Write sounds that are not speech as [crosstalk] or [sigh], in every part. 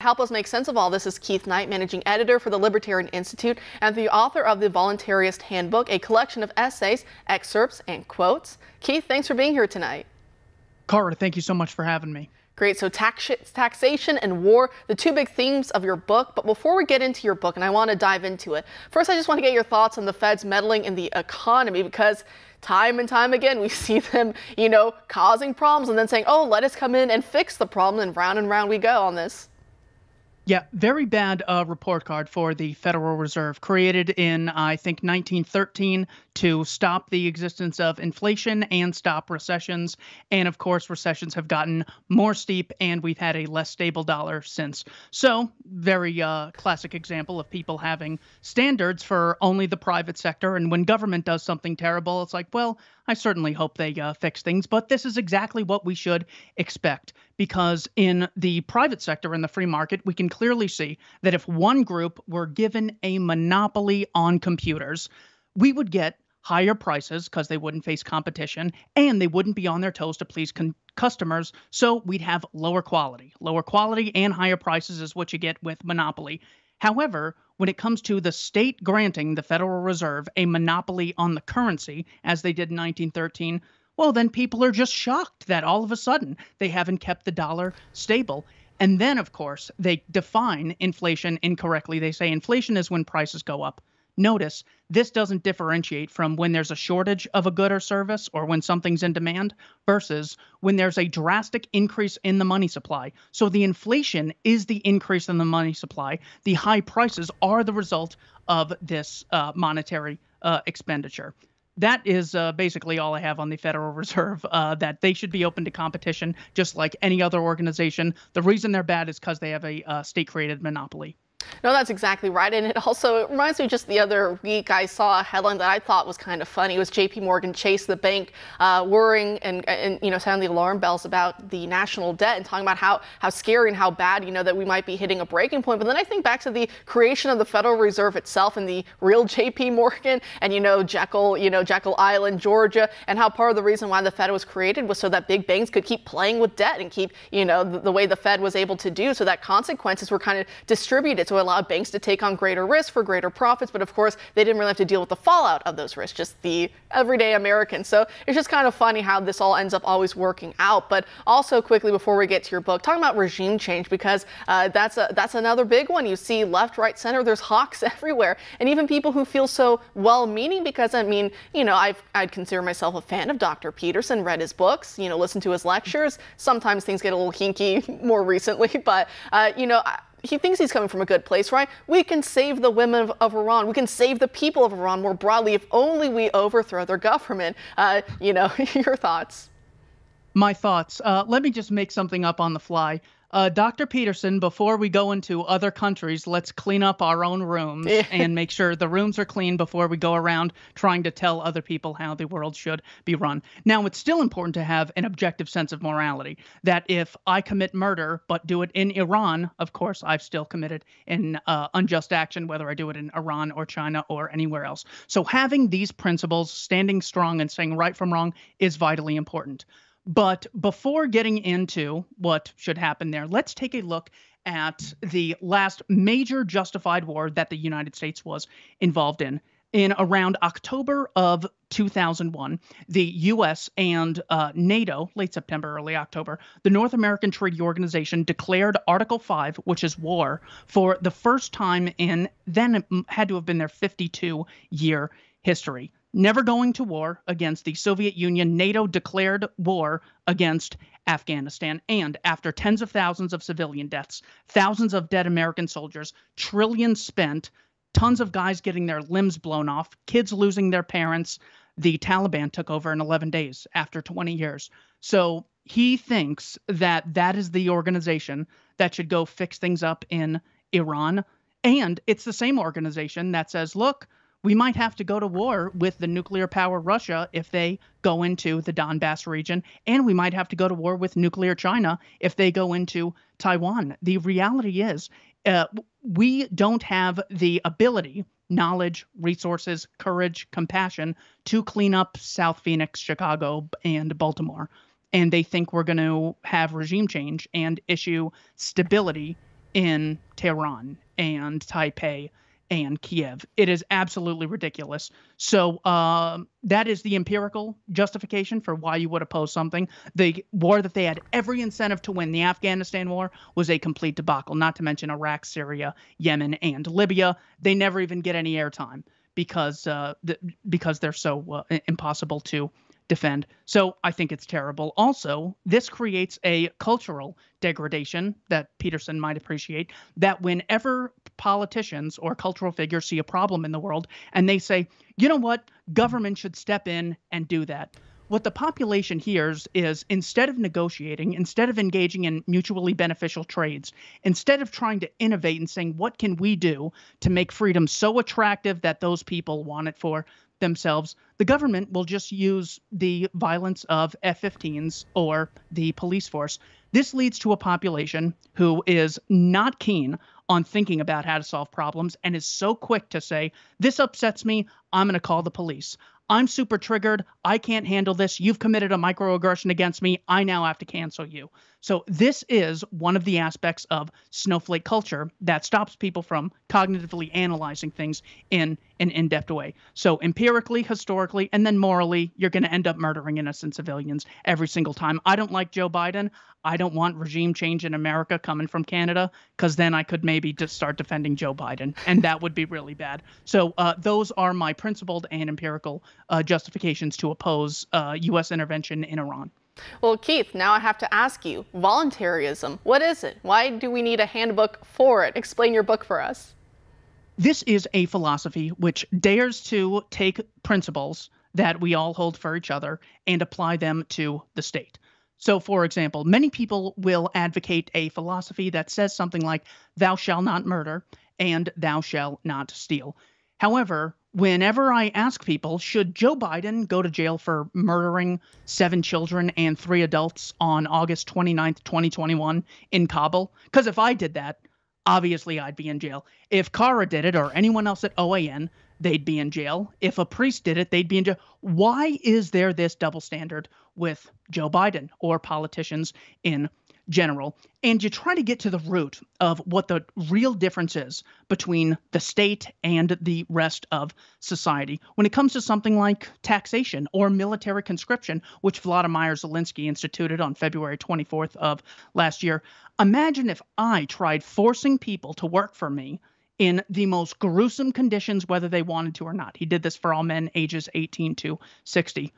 Help us make sense of all this is Keith Knight, managing editor for the Libertarian Institute and the author of the Voluntaryist Handbook, a collection of essays, excerpts, and quotes. Keith, thanks for being here tonight. Kara, thank you so much for having me. Great. So tax taxation and war, the two big themes of your book. But before we get into your book, and I want to dive into it, first I just want to get your thoughts on the Fed's meddling in the economy because time and time again we [laughs] see them, you know, causing problems and then saying, oh, let us come in and fix the problem, and round and round we go on this. Yeah, very bad uh, report card for the Federal Reserve, created in, I think, 1913 to stop the existence of inflation and stop recessions. And of course, recessions have gotten more steep, and we've had a less stable dollar since. So, very uh, classic example of people having standards for only the private sector. And when government does something terrible, it's like, well, I certainly hope they uh, fix things, but this is exactly what we should expect because in the private sector, in the free market, we can clearly see that if one group were given a monopoly on computers, we would get higher prices because they wouldn't face competition and they wouldn't be on their toes to please con- customers. So we'd have lower quality. Lower quality and higher prices is what you get with monopoly. However, when it comes to the state granting the Federal Reserve a monopoly on the currency, as they did in 1913, well, then people are just shocked that all of a sudden they haven't kept the dollar stable. And then, of course, they define inflation incorrectly. They say inflation is when prices go up. Notice this doesn't differentiate from when there's a shortage of a good or service or when something's in demand versus when there's a drastic increase in the money supply. So the inflation is the increase in the money supply. The high prices are the result of this uh, monetary uh, expenditure. That is uh, basically all I have on the Federal [laughs] Reserve. Uh, that they should be open to competition, just like any other organization. The reason they're bad is because they have a uh, state-created monopoly. No, that's exactly right. And it also it reminds me just the other week I saw a headline that I thought was kind of funny. It was JP Morgan Chase, the bank, uh, worrying and, and, you know, sounding the alarm bells about the national debt and talking about how, how scary and how bad, you know, that we might be hitting a breaking point. But then I think back to the creation of the Federal Reserve itself and the real [laughs] JP Morgan and, you know, Jekyll, you know, Jekyll Island, Georgia, and how part of the reason why the Fed was created was so that big banks could keep playing with debt and keep, you know, the, the way the Fed was able to do so that consequences were kind of distributed. So it allowed banks to take on greater risk for greater profits. But of course, they didn't really have to deal with the fallout of those risks, just the everyday American. So it's just kind of funny how this all ends up always working out. But also quickly before we get to your book, talking about regime change because uh, that's a, that's another big one. You see left, right, center. There's hawks [laughs] everywhere, and even people who feel so well-meaning. Because I mean, you know, I've, I'd consider myself a fan of Dr. Peterson, read his books, you know, listen to his lectures. Sometimes things get a little hinky [laughs] more recently, [laughs] but uh, you know. I, he thinks he's coming from a good place, right? We can save the women of, of, Iran. We can save the people of Iran more broadly if only we overthrow their government. Uh, you know, [laughs] your thoughts? My thoughts. Uh, let me just make something up on the fly. Uh, Dr. Peterson, before we go into other countries, let's clean up our own rooms [laughs] and make sure the rooms are clean before we go around trying to tell other people how the world should be run. Now, it's still important to have an objective sense of morality that if I commit murder but do it in Iran, of course, I've still committed an uh, unjust action, whether I do it in Iran or China or anywhere else. So, having these principles, standing strong and saying right from wrong, is vitally important. But before getting into what should happen there, let's take a look at the last major justified war that the United States was involved in. In around October of 2001, the U.S. and uh, NATO, late September, early October, the North American Treaty Organization declared Article 5, which is war, for the first time in then it had to have been their 52 year history never going to war against the Soviet Union, NATO declared war against Afghanistan. And after tens of thousands of civilian deaths, thousands of dead American soldiers, trillions spent, tons of guys getting their limbs blown off, kids losing their parents, the Taliban took over in 11 days after 20 years. So he thinks that that is the organization that should go fix things up in Iran. And it's the same organization that says, look, we might have to go to war with the nuclear power Russia if they go into the Donbass region, and we might have to go to war with nuclear China if they go into Taiwan. The reality is, uh, we don't have the ability, knowledge, resources, courage, compassion to clean up South Phoenix, Chicago, and Baltimore. And they think we're going to have regime change and issue stability in Tehran and Taipei and Kiev. It is absolutely ridiculous. So uh, that is the empirical justification for why you would oppose something. The war that they had every incentive to win, the Afghanistan war, was a complete debacle. Not to mention Iraq, Syria, Yemen, and Libya. They never even get any airtime because uh, because they're so uh, impossible to defend. So I think it's terrible. Also, this creates a cultural degradation that Peterson might appreciate that whenever politicians or cultural figures see a problem in the world and they say, you know what, government should step in and do that. What the population hears is instead of negotiating, instead of engaging in mutually beneficial trades, instead of trying to innovate and saying, what can we do to make freedom so attractive that those people want it for themselves, the government will just use the violence of F 15s or the police force. This leads to a population who is not keen on thinking about how to solve problems and is so quick to say, This upsets me. I'm going to call the police. I'm super triggered. I can't handle this. You've committed a microaggression against me. I now have to cancel you. So, this is one of the aspects of snowflake culture that stops people from cognitively analyzing things in an in depth way. So, empirically, historically, and then morally, you're going to end up murdering innocent civilians every single time. I don't like Joe Biden. I don't want regime change in America coming from Canada because then I could maybe just start defending Joe Biden, and that would be really bad. So, uh, those are my principled and empirical uh, justifications to oppose uh, U.S. intervention in Iran. Well, Keith, now I have to ask you voluntarism, what is it? Why do we need a handbook for it? Explain your book for us. This is a philosophy which dares to take principles that we all hold for each other and apply them to the state. So, for example, many people will advocate a philosophy that says something like, Thou shalt not murder and thou shalt not steal. However, whenever I ask people, should Joe Biden go to jail for murdering seven children and three adults on August 29th, 2021 in Kabul? Because if I did that, obviously I'd be in jail. If Kara did it or anyone else at OAN, they'd be in jail. If a priest did it, they'd be in jail. Why is there this double standard with Joe Biden or politicians in general, and you try to get to the root of what the real difference is between the state and the rest of society when it comes to something like taxation or military conscription, which Vladimir Zelensky instituted on February 24th of last year. Imagine if I tried forcing people to work for me in the most gruesome conditions, whether they wanted to or not. He did this for all men ages 18 to 60.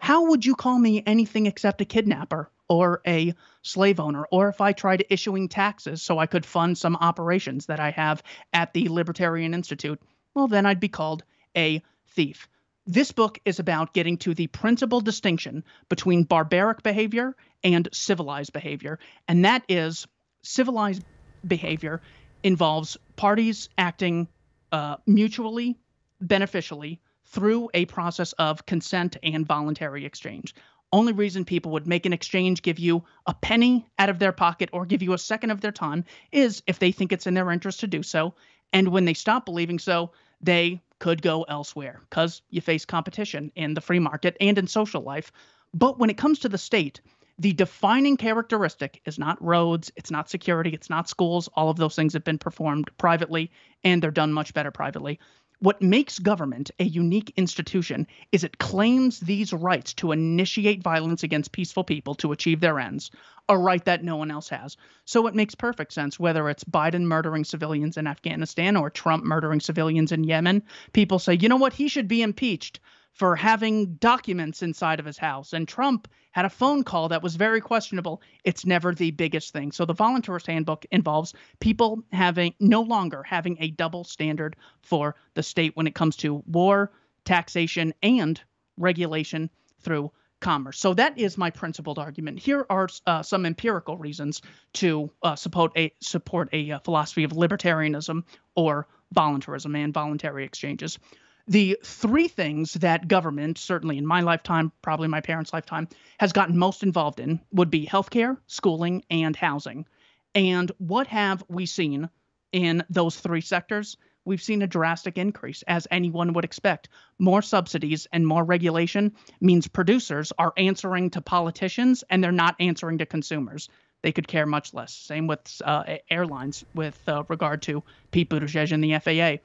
How would you call me anything except a kidnapper or a slave owner, or if I tried issuing taxes so I could fund some operations that I have at the Libertarian Institute, well, then I'd be called a thief. This book is about getting to the principal distinction between barbaric behavior and civilized behavior, and that is civilized behavior involves parties acting uh, mutually beneficially through a process of consent and voluntary exchange only reason people would make an exchange, give you a penny out of their pocket or give you a second of their time is if they think it's in their interest to do so. And when they stop believing so, they could go elsewhere because you face competition in the free market and in social life. But when it comes to the state, the defining characteristic is not roads, it's not security, it's not schools. All of those things have been performed privately and they're done much better privately. What makes government a unique institution is it claims these rights to initiate violence against peaceful people to achieve their ends, a right that no one else has. So it makes perfect sense whether it's Biden murdering civilians in Afghanistan or Trump murdering civilians in Yemen. People say, you know what, he should be impeached for having documents inside of his house. And Trump had a phone call that was very questionable. It's never the biggest thing. So the voluntaryist handbook involves people having no longer having a double standard for the state when it comes to war, taxation, and regulation through commerce. So that is my principled argument. Here are uh, some empirical reasons to uh, support a support a uh, philosophy of libertarianism or voluntarism and voluntary exchanges the three things that government, certainly in my lifetime, probably my parents' lifetime, has gotten most involved in would be healthcare, schooling, and housing. And what have we seen in those three sectors? We've seen a drastic increase, as anyone would expect. More subsidies and more regulation means producers are answering to politicians and they're not answering to consumers. they could care much less. Same with uh, airlines with uh, regard to Pete Buttigieg and the FAA.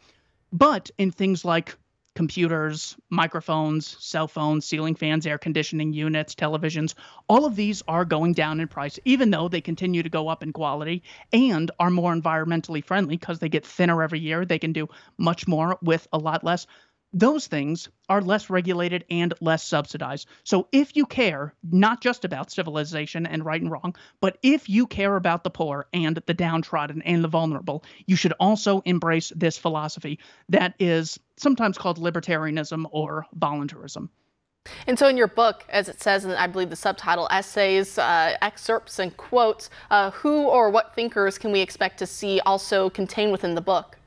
But in things like computers, microphones, cell phones, ceiling fans, air conditioning units, televisions, all of these are going down in price, even though they continue to go up in quality and are more environmentally friendly because they get thinner every year. They can do much more with a lot less those things are less regulated and less subsidized. So if you care not just about civilization and right and wrong, but if you care about the poor and the downtrodden and the vulnerable, you should also embrace this philosophy that is sometimes called libertarianism or voluntarism. And so, in your book, as it says, and I believe the subtitle, essays, uh, excerpts, and quotes, uh, who or what thinkers can we expect to see also contained within the book?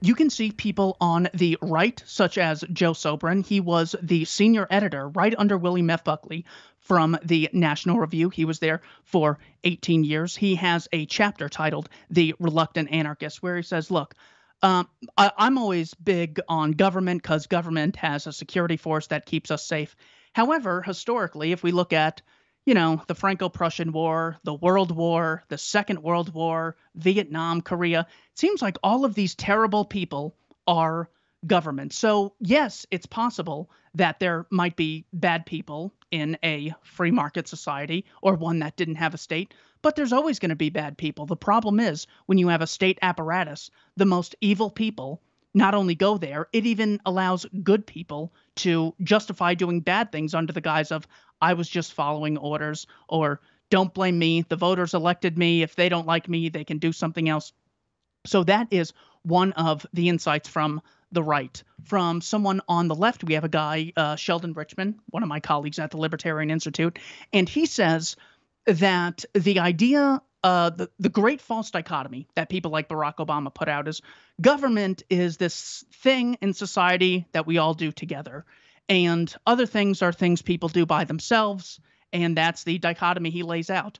You can see people on the right, such as Joe Sobran. He was the senior editor right under William F. Buckley from the National Review. He was there for 18 years. He has a chapter titled The Reluctant Anarchist, where he says, Look, um, I, I'm always big on government because government has a security force that keeps us safe. However, historically, if we look at you know, the Franco Prussian War, the World War, the Second World War, Vietnam, Korea. It seems like all of these terrible people are government. So, yes, it's possible that there might be bad people in a free market society or one that didn't have a state, but there's always going to be bad people. The problem is when you have a state apparatus, the most evil people not only go there, it even allows good people to justify doing bad things under the guise of, I was just following orders, or don't blame me. The voters elected me. If they don't like me, they can do something else. So that is one of the insights from the right. From someone on the left, we have a guy, uh, Sheldon Richman, one of my colleagues at the Libertarian Institute, and he says that the idea uh, the, the great false dichotomy that people like Barack Obama put out is government is this thing in society that we all do together. And other things are things people do by themselves. And that's the dichotomy he lays out.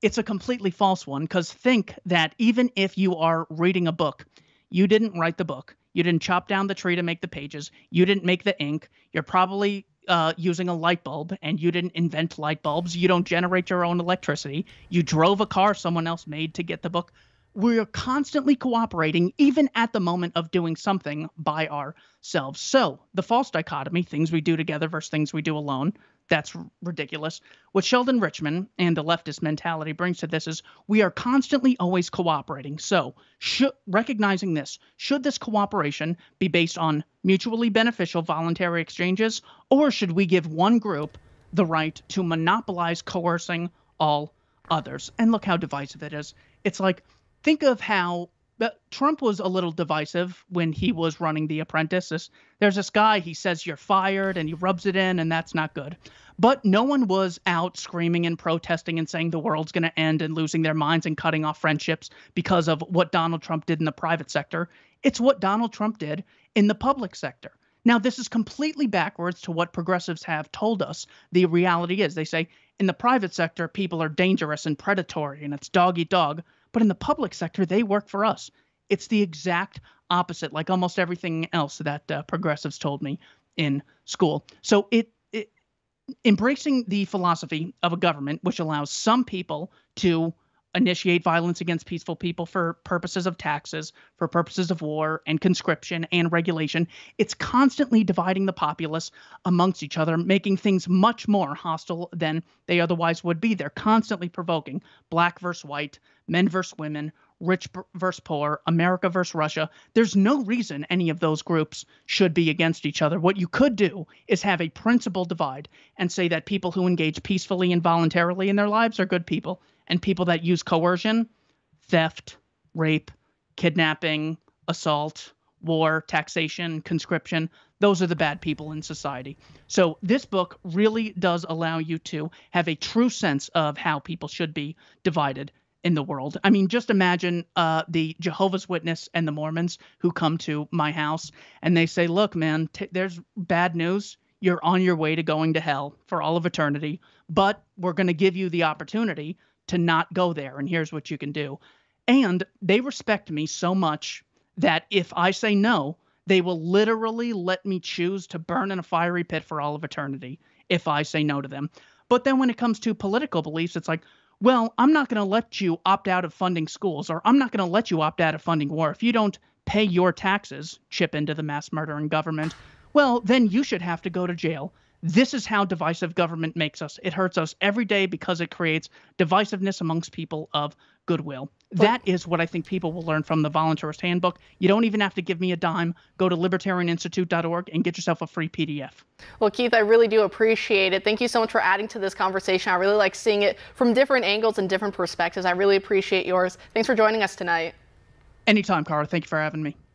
It's a completely false one because think that even if you are reading a book, you didn't write the book, you didn't chop down the tree to make the pages, you didn't make the ink, you're probably uh, using a light bulb and you didn't invent light bulbs. You don't generate your own electricity. You drove a car someone else made to get the book. We're constantly cooperating, even at the moment of doing something by ourselves. So, the false dichotomy things we do together versus things we do alone that's ridiculous. What Sheldon Richman and the leftist mentality brings to this is we are constantly always cooperating. So, should, recognizing this, should this cooperation be based on mutually beneficial voluntary exchanges, or should we give one group the right to monopolize coercing all others? And look how divisive it is. It's like, think of how but Trump was a little divisive when he was running The Apprentice. There's this guy, he says you're fired and he rubs it in, and that's not good. But no one was out screaming and protesting and saying the world's going to end and losing their minds and cutting off friendships because of what Donald Trump did in the private sector. It's what Donald Trump did in the public sector. Now, this is completely backwards to what progressives have told us the reality is. They say in the private sector, people are dangerous and predatory and it's dog eat dog. But in the public sector, they work for us. It's the exact opposite, like almost everything else that uh, progressives told me in school. So it, it embracing the philosophy of a government which allows some people to initiate violence against peaceful people for purposes of taxes, for purposes of war and conscription and regulation. It's constantly dividing the populace amongst each other, making things much more hostile than they otherwise would be. They're constantly provoking black versus white, men versus women, rich versus poor, America versus Russia. There's no reason any of those groups should be against each other. What you could do is have a principle divide and say that people who engage peacefully and voluntarily in their lives are good people and people that use coercion, theft, rape, kidnapping, assault, war, taxation, conscription, those are the bad people in society. So this book really does allow you to have a true sense of how people should be divided in the world. I mean, just imagine uh, the Jehovah's Witness and the Mormons who come to my house and they say, "Look, man, t- there's bad news. You're on your way to going to hell for all of eternity, but we're going to give you the opportunity to not go there. And here's what you can do. And they respect me so much that if I say no, they will literally let me choose to burn in a fiery pit for all of eternity if I say no to them. But then when it comes to political beliefs, it's like, well, I'm not going to let you opt out of funding schools, or I'm not going to let you opt out of funding war. If you don't pay your taxes, chip into the mass murdering government, well, then you should have to go to jail. This is how divisive government makes us. It hurts us every day because it creates divisiveness amongst people of goodwill. That is what I think people will learn from the Voluntaryist Handbook. You don't even have to give me a dime. Go to libertarianinstitute.org and get yourself a free PDF. Well, Keith, I really do appreciate it. Thank you so much for adding to this conversation. I really like seeing it from different angles and different perspectives. I really appreciate yours. Thanks for joining us tonight. Anytime, Kara. Thank you for having me.